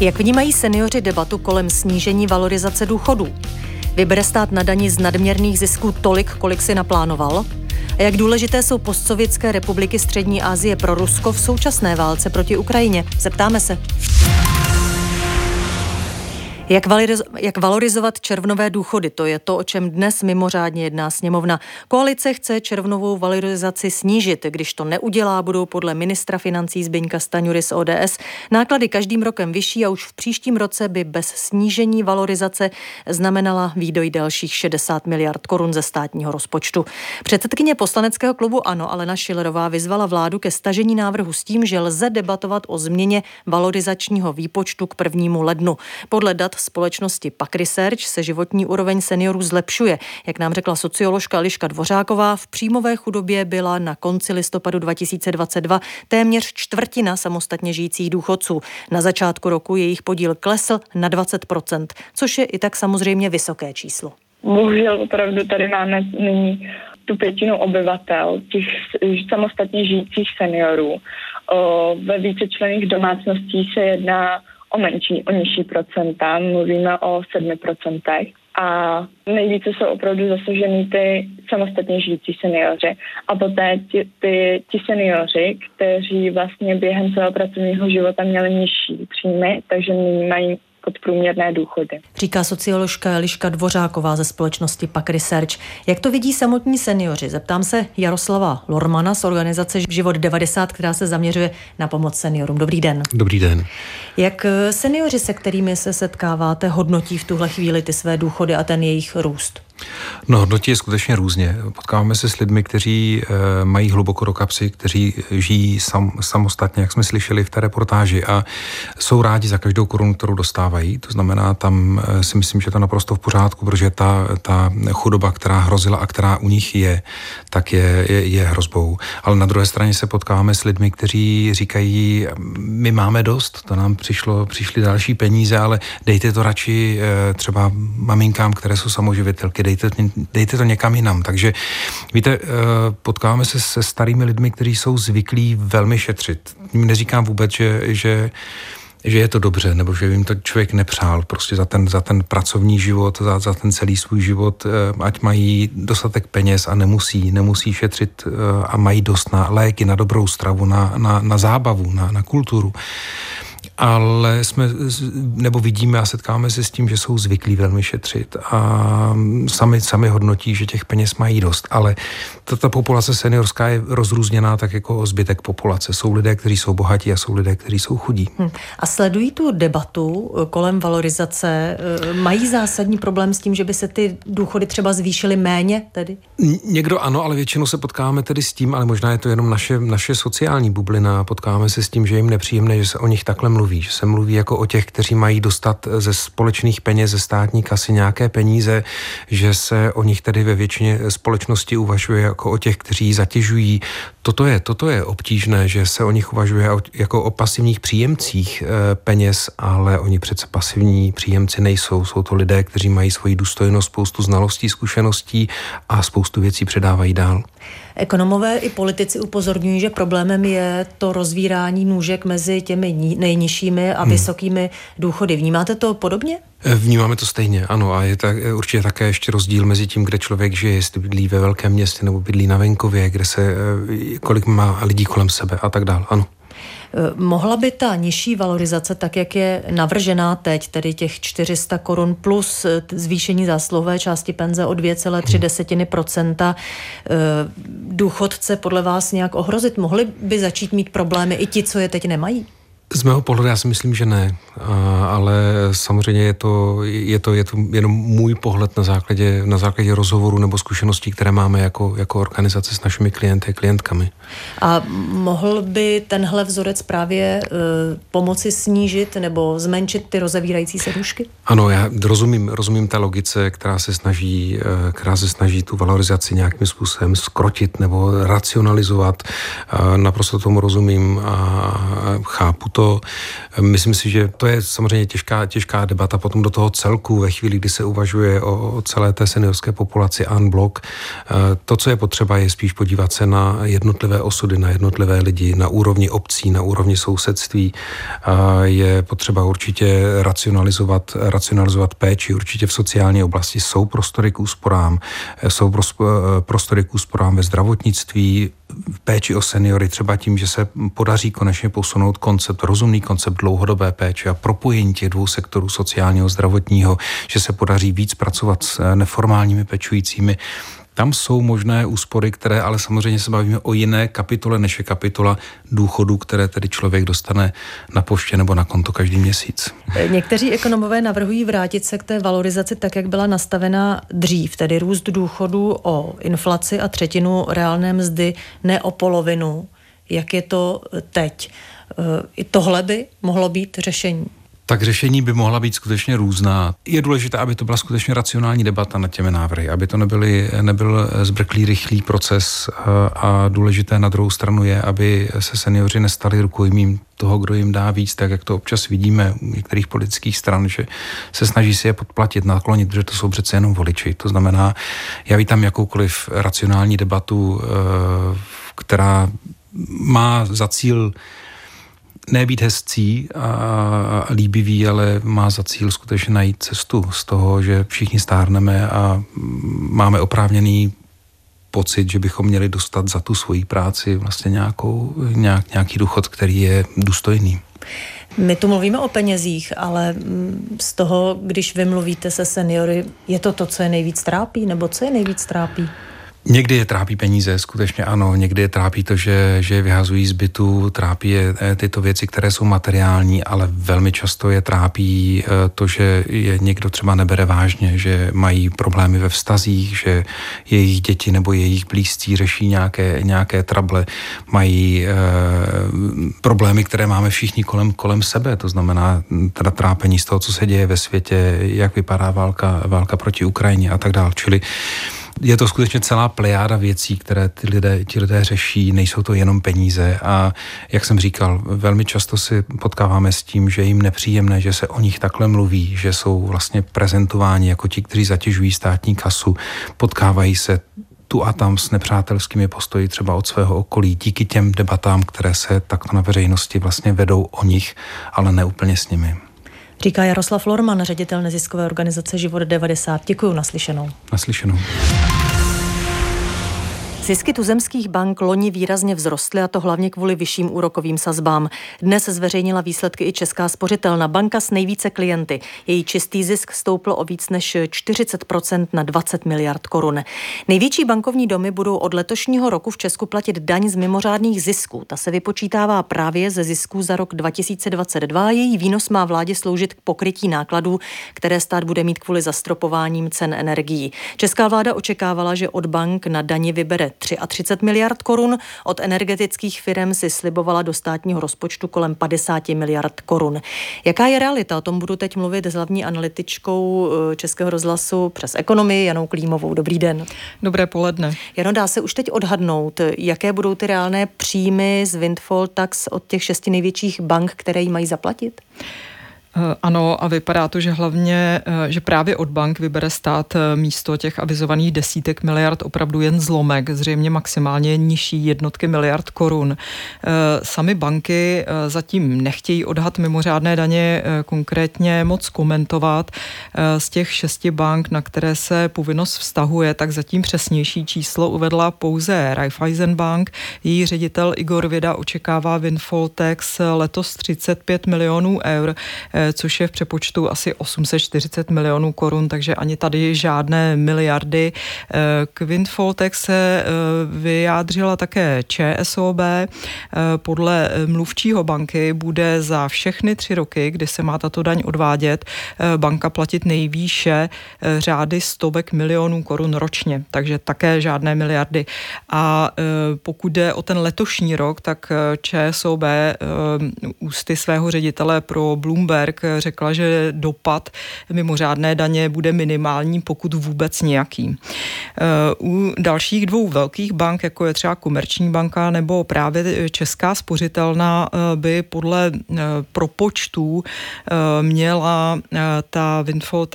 Jak vnímají seniori debatu kolem snížení valorizace důchodů? Vybere stát na dani z nadměrných zisků tolik, kolik si naplánoval? A jak důležité jsou postsovětské republiky Střední Asie pro Rusko v současné válce proti Ukrajině? Zeptáme se. Jak, valoriz- jak valorizovat červnové důchody? To je to, o čem dnes mimořádně jedná sněmovna. Koalice chce červnovou valorizaci snížit. Když to neudělá, budou podle ministra financí Zbyňka Staňury z ODS náklady každým rokem vyšší a už v příštím roce by bez snížení valorizace znamenala výdoj dalších 60 miliard korun ze státního rozpočtu. Předsedkyně poslaneckého klubu ANO Alena Šilerová vyzvala vládu ke stažení návrhu s tím, že lze debatovat o změně valorizačního výpočtu k prvnímu lednu. Podle dat společnosti Pak Research se životní úroveň seniorů zlepšuje. Jak nám řekla socioložka Liška Dvořáková, v příjmové chudobě byla na konci listopadu 2022 téměř čtvrtina samostatně žijících důchodců. Na začátku roku jejich podíl klesl na 20%, což je i tak samozřejmě vysoké číslo. Bohužel opravdu tady máme nyní tu pětinu obyvatel, těch samostatně žijících seniorů. O, ve vícečlených domácností se jedná o menší, o nižší procenta, mluvíme o 7%. A nejvíce jsou opravdu zasažený ty samostatně žijící seniori. A poté ti, ty, ti seniori, kteří vlastně během svého pracovního života měli nižší příjmy, takže nyní mají podprůměrné důchody. Říká socioložka Eliška Dvořáková ze společnosti Pak Research. Jak to vidí samotní seniori? Zeptám se Jaroslava Lormana z organizace Život 90, která se zaměřuje na pomoc seniorům. Dobrý den. Dobrý den. Jak eh, seniori, se kterými se setkáváte, hodnotí v tuhle chvíli ty své důchody a ten jejich růst? No, hodnotí je skutečně různě. Potkáváme se s lidmi, kteří e, mají hluboko do kapsy, kteří žijí sam, samostatně, jak jsme slyšeli v té reportáži, a jsou rádi za každou korunu, kterou dostávají. To znamená, tam e, si myslím, že to naprosto v pořádku, protože ta, ta chudoba, která hrozila a která u nich je, tak je, je, je hrozbou. Ale na druhé straně se potkáváme s lidmi, kteří říkají, my máme dost, to nám přišlo, přišly další peníze, ale dejte to radši e, třeba maminkám, které jsou samoživitelky, dejte, dejte to někam jinam. Takže víte, eh, potkáváme se se starými lidmi, kteří jsou zvyklí velmi šetřit. Neříkám vůbec, že, že že je to dobře, nebo že jim to člověk nepřál prostě za ten, za ten pracovní život, za, za ten celý svůj život, eh, ať mají dostatek peněz a nemusí, nemusí šetřit eh, a mají dost na léky, na dobrou stravu, na, na, na zábavu, na, na kulturu ale jsme, nebo vidíme a setkáme se s tím, že jsou zvyklí velmi šetřit a sami, sami hodnotí, že těch peněz mají dost, ale ta, ta populace seniorská je rozrůzněná tak jako zbytek populace. Jsou lidé, kteří jsou bohatí a jsou lidé, kteří jsou chudí. Hmm. A sledují tu debatu eh, kolem valorizace? Eh, mají zásadní problém s tím, že by se ty důchody třeba zvýšily méně tedy? Někdo ano, ale většinou se potkáme tedy s tím, ale možná je to jenom naše, naše sociální bublina. Potkáme se s tím, že jim nepříjemné, že se o nich takhle mluví mluví, že se mluví jako o těch, kteří mají dostat ze společných peněz, ze státní kasy nějaké peníze, že se o nich tedy ve většině společnosti uvažuje jako o těch, kteří zatěžují. Toto je, toto je obtížné, že se o nich uvažuje jako o pasivních příjemcích eh, peněz, ale oni přece pasivní příjemci nejsou. Jsou to lidé, kteří mají svoji důstojnost, spoustu znalostí, zkušeností a spoustu věcí předávají dál. Ekonomové i politici upozorňují, že problémem je to rozvírání nůžek mezi těmi nejnižšími a hmm. vysokými důchody. Vnímáte to podobně? Eh, vnímáme to stejně, ano, a je tak, určitě také ještě rozdíl mezi tím, kde člověk žije, jestli bydlí ve velkém městě nebo bydlí na venkově, kde se, eh, kolik má lidí kolem sebe a tak dále, ano. Eh, mohla by ta nižší valorizace, tak jak je navržená teď, tedy těch 400 korun plus eh, zvýšení zásluhové části penze o 2,3 desetiny procenta, eh, důchodce podle vás nějak ohrozit? Mohli by začít mít problémy i ti, co je teď nemají? Z mého pohledu já si myslím, že ne, ale samozřejmě je to, je to, je to jenom můj pohled na základě, na základě rozhovoru nebo zkušeností, které máme jako, jako organizace s našimi klienty a klientkami. A mohl by tenhle vzorec právě uh, pomoci snížit nebo zmenšit ty rozevírající se dušky? Ano, já rozumím, rozumím té logice, která se snaží, uh, která se snaží tu valorizaci nějakým způsobem skrotit nebo racionalizovat. Uh, naprosto tomu rozumím a chápu to. Myslím si, že to je samozřejmě těžká, těžká debata potom do toho celku ve chvíli, kdy se uvažuje o, celé té seniorské populaci unblock. To, co je potřeba, je spíš podívat se na jednotlivé osudy, na jednotlivé lidi, na úrovni obcí, na úrovni sousedství. Je potřeba určitě racionalizovat, racionalizovat péči. Určitě v sociální oblasti jsou prostory k úsporám, jsou prostory k úsporám ve zdravotnictví, péči o seniory, třeba tím, že se podaří konečně posunout koncept, rozumný koncept dlouhodobé péče a propojení těch dvou sektorů sociálního, zdravotního, že se podaří víc pracovat s neformálními pečujícími, tam jsou možné úspory, které ale samozřejmě se bavíme o jiné kapitole, než je kapitola důchodu, které tedy člověk dostane na poště nebo na konto každý měsíc. Někteří ekonomové navrhují vrátit se k té valorizaci tak, jak byla nastavena dřív, tedy růst důchodu o inflaci a třetinu reálné mzdy, ne o polovinu, jak je to teď. I tohle by mohlo být řešení tak řešení by mohla být skutečně různá. Je důležité, aby to byla skutečně racionální debata nad těmi návrhy, aby to nebyly, nebyl zbrklý, rychlý proces a důležité na druhou stranu je, aby se seniori nestali rukojmím toho, kdo jim dá víc, tak jak to občas vidíme u některých politických stran, že se snaží si je podplatit, naklonit, protože to jsou přece jenom voliči. To znamená, já vítám jakoukoliv racionální debatu, eh, která má za cíl nebýt hezcí a líbivý, ale má za cíl skutečně najít cestu z toho, že všichni stárneme a máme oprávněný pocit, že bychom měli dostat za tu svoji práci vlastně nějakou, nějak, nějaký důchod, který je důstojný. My tu mluvíme o penězích, ale z toho, když vy mluvíte se seniory, je to to, co je nejvíc trápí, nebo co je nejvíc trápí? Někdy je trápí peníze, skutečně ano. Někdy je trápí to, že, že je vyhazují z bytu, trápí je eh, tyto věci, které jsou materiální, ale velmi často je trápí eh, to, že je někdo třeba nebere vážně, že mají problémy ve vztazích, že jejich děti nebo jejich blízcí řeší nějaké, nějaké trable, mají e, problémy, které máme všichni kolem, kolem sebe, to znamená teda trápení z toho, co se děje ve světě, jak vypadá válka, válka proti Ukrajině a tak dále. Čili je to skutečně celá plejáda věcí, které ty lidé, ti lidé řeší, nejsou to jenom peníze. A jak jsem říkal, velmi často si potkáváme s tím, že jim nepříjemné, že se o nich takhle mluví, že jsou vlastně prezentováni jako ti, kteří zatěžují státní kasu, potkávají se tu a tam s nepřátelskými postoji třeba od svého okolí, díky těm debatám, které se takto na veřejnosti vlastně vedou o nich, ale ne úplně s nimi. Říká Jaroslav Lorman, ředitel neziskové organizace Život 90. Děkuji naslyšenou. Naslyšenou. Zisky tuzemských bank loni výrazně vzrostly a to hlavně kvůli vyšším úrokovým sazbám. Dnes zveřejnila výsledky i Česká spořitelna banka s nejvíce klienty. Její čistý zisk stoupl o víc než 40% na 20 miliard korun. Největší bankovní domy budou od letošního roku v Česku platit daň z mimořádných zisků. Ta se vypočítává právě ze zisků za rok 2022. Její výnos má vládě sloužit k pokrytí nákladů, které stát bude mít kvůli zastropováním cen energií. Česká vláda očekávala, že od bank na daně vybere 33 miliard korun. Od energetických firm si slibovala do státního rozpočtu kolem 50 miliard korun. Jaká je realita? O tom budu teď mluvit s hlavní analytičkou eh, Českého rozhlasu přes ekonomii Janou Klímovou. Dobrý den. Dobré poledne. Jano, dá se už teď odhadnout, jaké budou ty reálné příjmy z windfall tax od těch šesti největších bank, které ji mají zaplatit? Eh, ano, a vypadá to, že hlavně, eh, že právě od bank vybere stát eh, místo těch avizovaných desítek miliard opravdu jen zlomek, zřejmě maximálně nižší jednotky miliard korun. Sami banky zatím nechtějí odhad mimořádné daně konkrétně moc komentovat. Z těch šesti bank, na které se povinnost vztahuje, tak zatím přesnější číslo uvedla pouze Raiffeisen Bank. Její ředitel Igor Věda očekává windfall tax letos 35 milionů eur což je v přepočtu asi 840 milionů korun, takže ani tady žádné miliardy. Eh, k Windfall Tech se eh, vyjádřila také ČSOB. Eh, podle mluvčího banky bude za všechny tři roky, kdy se má tato daň odvádět, banka platit nejvýše řády stovek milionů korun ročně, takže také žádné miliardy. A pokud jde o ten letošní rok, tak ČSOB ústy svého ředitele pro Bloomberg pátek řekla, že dopad mimořádné daně bude minimální, pokud vůbec nějaký. U dalších dvou velkých bank, jako je třeba Komerční banka nebo právě Česká spořitelná, by podle propočtů měla ta windfall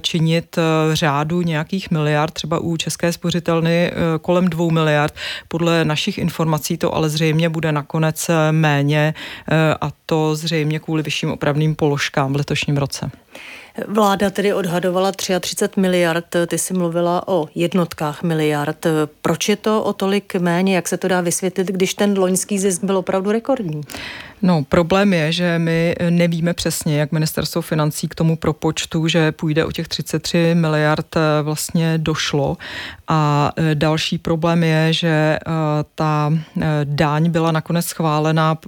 činit řádu nějakých miliard, třeba u České spořitelny kolem dvou miliard. Podle našich informací to ale zřejmě bude nakonec méně a to zřejmě kvůli vyšším opravným položkám v letošním roce. Vláda tedy odhadovala 33 miliard, ty si mluvila o jednotkách miliard. Proč je to o tolik méně? Jak se to dá vysvětlit, když ten loňský zisk byl opravdu rekordní? No, problém je, že my nevíme přesně, jak ministerstvo financí k tomu propočtu, že půjde o těch 33 miliard eh, vlastně došlo. A eh, další problém je, že eh, ta daň byla nakonec schválena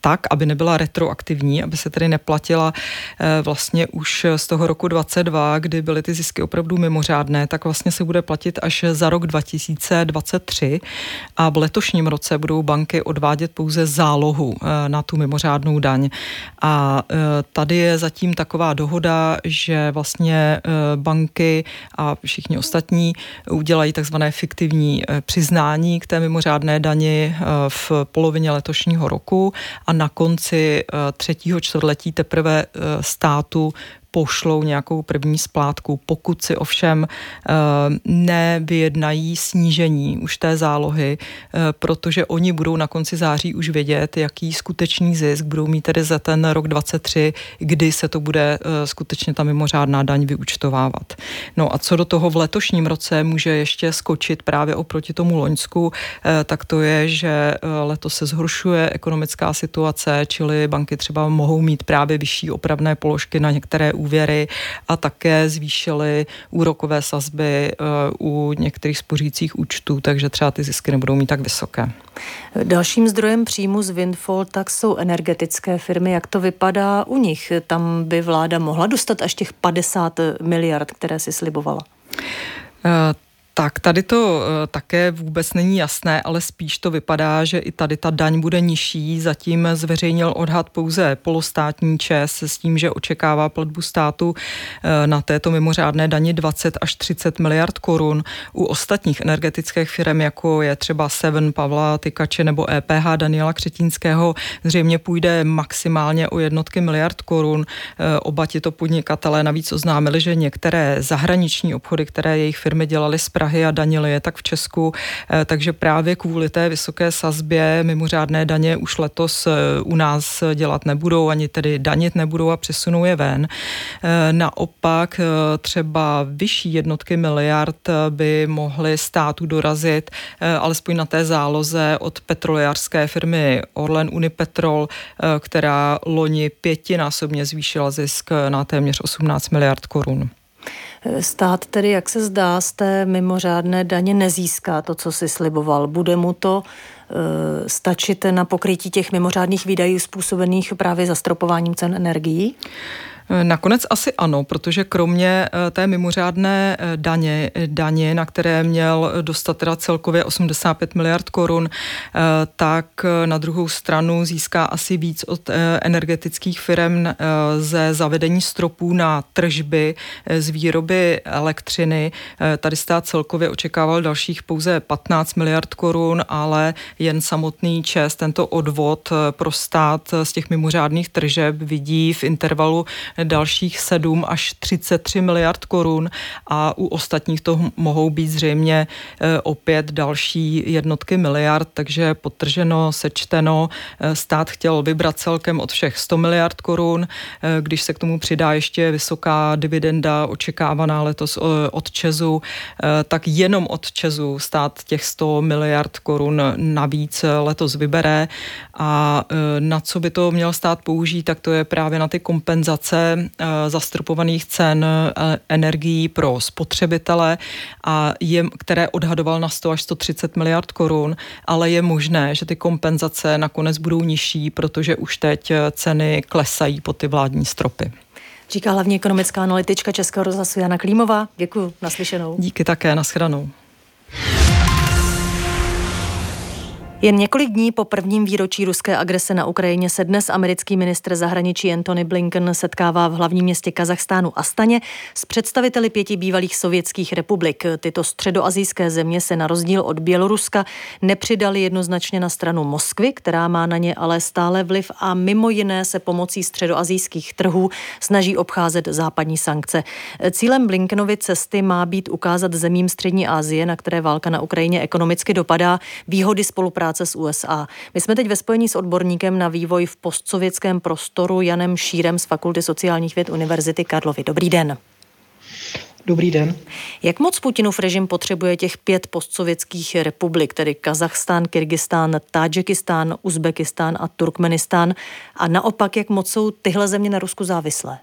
tak, aby nebyla retroaktivní, aby se tedy neplatila eh, vlastně už z toho roku 22, kdy byly ty zisky opravdu mimořádné, tak vlastně se bude platit až za rok 2023 a v letošním roce budou banky odvádět pouze zálohu eh, na tu mimořádnou daň. A eh, tady je zatím taková dohoda, že vlastně banky a všichni ostatní udělají takzvané fiktivní přiznání k té mimořádné dani v polovině letošního roku a na konci eh, třetího čtvrtletí teprve eh, státu pošlou nějakou první splátku. Pokud si ovšem eh, nevyjednají snížení už té zálohy, eh, protože oni budou na konci září už vědět, jaký skutečný zisk budou mít tedy za ten rok 23, kdy se to bude eh, skutečně ta mimořádná daň vyučtovávat. No a co do toho v letošním roce může ještě skočit právě oproti tomu Loňsku, tak to je, že letos se zhoršuje ekonomická situace, čili banky třeba mohou mít právě vyšší opravné položky na některé úvěry a také zvýšily úrokové sazby eh, u některých spořících účtů, takže třeba ty zisky nebudou mít tak vysoké. Dalším zdrojem příjmu z Windfall tak jsou energetické firmy. Jak to vypadá u nich? Tam by vláda mohla dostat až těch 50 miliard, které si slibovala. Uh, tak tady to eh, také vůbec není jasné, ale spíš to vypadá, že i tady ta daň bude nižší. Zatím zveřejnil odhad pouze polostátní ČES s tím, že očekává platbu státu eh, na této mimořádné dani 20 až 30 miliard korun. U ostatních energetických firm, jako je třeba Seven Pavla Tykače nebo EPH Daniela Křetínského, zřejmě půjde maximálně o jednotky miliard korun. Eh, oba tito podnikatelé navíc oznámili, že některé zahraniční obchody, které jejich firmy dělaly z Prahy, Prahy a danili je tak v Česku, eh, takže právě kvůli té vysoké sazbě mimořádné daně už letos eh, u nás dělat nebudou, ani tedy danit nebudou a přesunou je ven. Eh, naopak třeba vyšší jednotky miliard by mohly státu dorazit alespoň na té záloze od petrolejářské firmy Orlen Unipetrol, která loni pětinásobně zvýšila zisk na téměř 18 miliard korun. Stát tedy, jak se zdá, z té mimořádné daně nezíská to, co si sliboval. Bude mu to e, stačit na pokrytí těch mimořádných výdajů způsobených právě zastropováním cen energií? Nakonec asi ano, protože kromě eh, té mimořádné eh, daně, daně, na které měl dostat teda celkově 85 miliard korun, eh, tak na druhou stranu získá asi víc od energetických firm ze zavedení stropů na tržby z výroby elektřiny. Tady stát celkově očekával dalších pouze 15 miliard korun, ale jen samotný čest, tento odvod pro stát z těch mimořádných tržeb vidí v intervalu dalších 7 až 33 miliard korun a u ostatních to mohou být zřejmě eh, opět další jednotky miliard, takže potrženo, sečteno, eh, stát chtěl vybrat celkem od všech 100 miliard korun, eh, když se k tomu přidá ještě vysoká dividenda očekávaná letos od Česu, tak jenom od Česu stát těch 100 miliard korun navíc letos vybere. A na co by to měl stát použít, tak to je právě na ty kompenzace Eh, zastropovaných cen eh, energií pro spotřebitele, a je, které odhadoval na 100 až 130 miliard korun, ale je možné, že ty kompenzace nakonec budou nižší, protože už teď eh, ceny klesají po ty vládní stropy. Říká hlavně ekonomická analytička Českého rozhlasu Jana Klímová. Děkuji, naslyšenou. Díky také, nashledanou. Jen několik dní po prvním výročí ruské agrese na Ukrajině se dnes americký ministr zahraničí Antony Blinken setkává v hlavním městě Kazachstánu Astaně s představiteli pěti bývalých sovětských republik. Tyto středoazijské země se na rozdíl od Běloruska nepřidali jednoznačně na stranu Moskvy, která má na ně ale stále vliv a mimo jiné se pomocí středoazijských trhů snaží obcházet západní sankce. Cílem Blinkenovy cesty má být ukázat zemím Střední Asie, na které válka na Ukrajině ekonomicky dopadá, výhody spolupráce spolupráce s USA. My jsme teď ve spojení s odborníkem na vývoj v postsovětském prostoru Janem Šírem z Fakulty sociálních věd Univerzity Karlovy. Dobrý den. Dobrý den. Jak moc Putinův režim potřebuje těch pět postsovětských republik, tedy Kazachstán, Kyrgyzstán, Tádžekistán, Uzbekistán a Turkmenistán? A naopak, jak moc jsou tyhle země na Rusku závislé?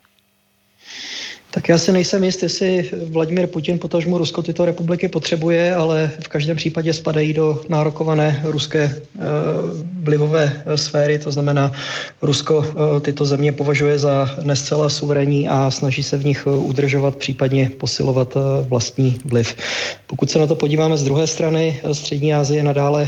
Tak já si nejsem jist, jestli Vladimir Putin, potažmu Rusko tyto republiky potřebuje, ale v každém případě spadají do nárokované ruské e, vlivové sféry, to znamená, Rusko e, tyto země považuje za nescela suverénní a snaží se v nich udržovat, případně posilovat e, vlastní vliv. Pokud se na to podíváme z druhé strany, Střední Asie nadále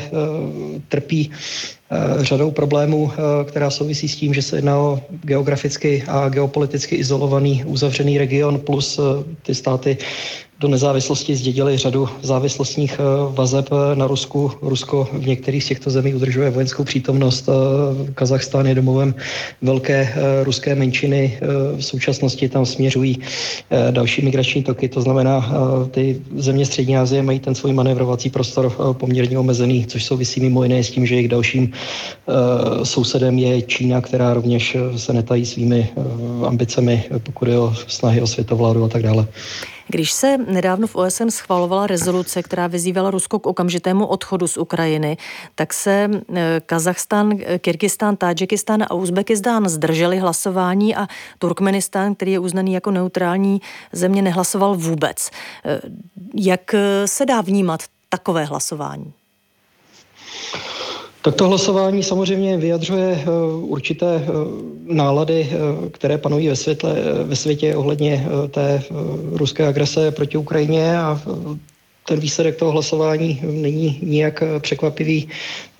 trpí Eh, řadou problémů, eh, která souvisí s tím, že se jedná o geograficky a geopoliticky izolovaný uzavřený region plus eh, ty státy do nezávislosti zdědili řadu závislostních eh, vazeb eh, na Rusku. Rusko v některých z těchto zemí udržuje vojenskou přítomnost. Eh, Kazachstán je domovem velké ruské menšiny. V současnosti tam směřují další migrační toky, to znamená, ty země Střední Asie mají ten svůj manevrovací prostor poměrně omezený, což souvisí mimo jiné s tím, že jejich dalším sousedem je Čína, která rovněž se netají svými ambicemi, pokud je o snahy o světovládu a tak dále. Když se nedávno v OSN schvalovala rezoluce, která vyzývala Rusko k okamžitému odchodu z Ukrajiny, tak se e, Kazachstán, Kyrgyzstán, Tádžekistán a Uzbekistán zdrželi hlasování a Turkmenistán, který je uznaný jako neutrální země, nehlasoval vůbec. E, jak se dá vnímat takové hlasování? Tak to hlasování samozřejmě vyjadřuje eh, určité eh, nálady, eh, které panují ve, světle, ve světě ohledně té ruské agrese proti Ukrajině a ten výsledek toho hlasování není nijak překvapivý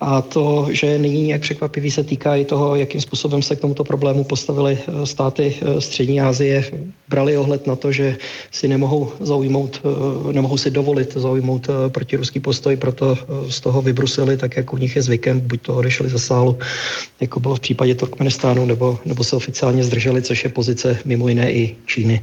a to, že není nijak překvapivý, se týká i toho, jakým způsobem se k tomuto problému postavili eh, státy eh, Střední Asie. Brali ohled na to, že si nemohou zaujmout, eh, nemohou si dovolit zaujmout protiruský postoj, proto z toho vybrusili, tak jak u nich je zvykem, buď to odešli ze sálu, jako bylo v případě Turkmenistánu, nebo, nebo se oficiálně zdrželi, což je pozice mimo jiné i Číny.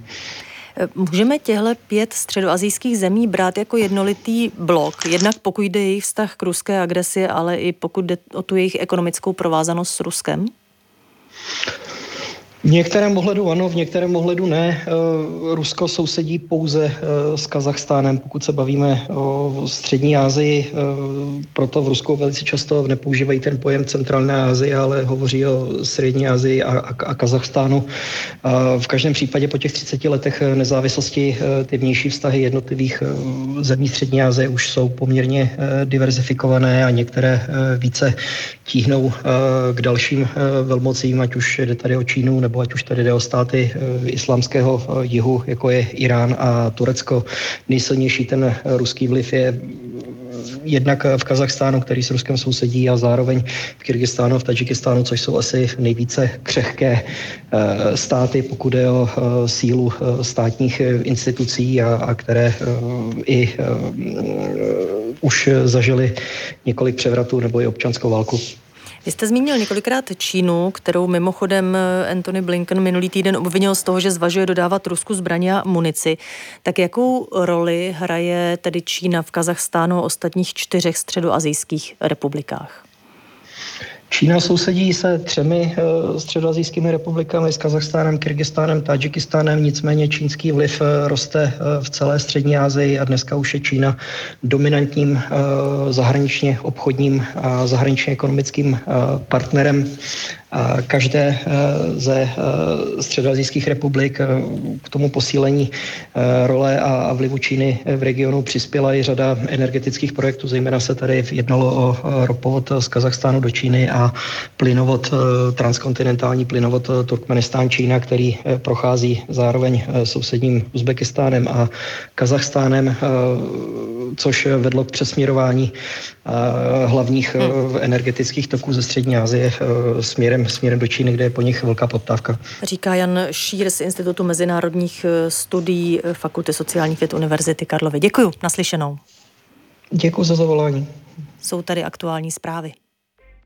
Můžeme těhle pět středoazijských zemí brát jako jednolitý blok, jednak pokud jde jejich vztah k ruské agresi, ale i pokud jde o tu jejich ekonomickou provázanost s Ruskem? V některém ohledu ano, v některém ohledu ne. Eh, Rusko sousedí pouze eh, s Kazachstánem, pokud se bavíme o střední Asii. Eh, proto v Rusku velice často nepoužívají ten pojem centrální Asie, ale hovoří o střední Asii a, a, a Kazachstánu. V každém případě po těch 30 letech nezávislosti ty vnější vztahy jednotlivých zemí střední Asie už jsou poměrně diverzifikované a některé více tíhnou k dalším velmocím, ať už jde tady o Čínu nebo ať už tady jde o státy eh, islámského eh, jihu, jako je Irán a Turecko. Nejsilnější ten eh, ruský vliv je jednak v Kazachstánu, který s Ruskem sousedí, a zároveň v Kyrgyzstánu v Tadžikistánu, což jsou asi nejvíce křehké státy, pokud je o sílu státních institucí a, a které i už zažili několik převratů nebo i občanskou válku. Vy jste zmínil několikrát Čínu, kterou mimochodem eh, Anthony Blinken minulý týden obvinil z toho, že zvažuje dodávat Rusku zbraně a munici. Tak jakou roli hraje tedy Čína v Kazachstánu a ostatních čtyřech středoazijských republikách? Čína sousedí se třemi uh, středoazijskými republikami, s Kazachstánem, Kyrgyzstánem, Tadžikistánem, nicméně čínský vliv uh, roste uh, v celé střední Asii a dneska už je Čína dominantním zahraničně obchodním a zahraničně ekonomickým partnerem každé eh, ze eh, středoazijských republik eh, k tomu posílení role a vlivu Číny v regionu přispěla i řada energetických projektů, zejména se tady jednalo o ropovod z Kazachstánu do Číny a, plynovod, transkontinentální plynovod Turkmenistán Čína, který prochází zároveň sousedním Uzbekistánem a Kazachstánem, což vedlo k přesměrování hlavních hmm. energetických toků ze Střední Asie směrem, směrem do Číny, kde je po nich velká poptávka. Říká Jan Šír z Institutu mezinárodních studií Fakulty sociálních věd Univerzity Karlovy. Děkuji, naslyšenou. Děkuji za zavolání. Jsou tady aktuální zprávy.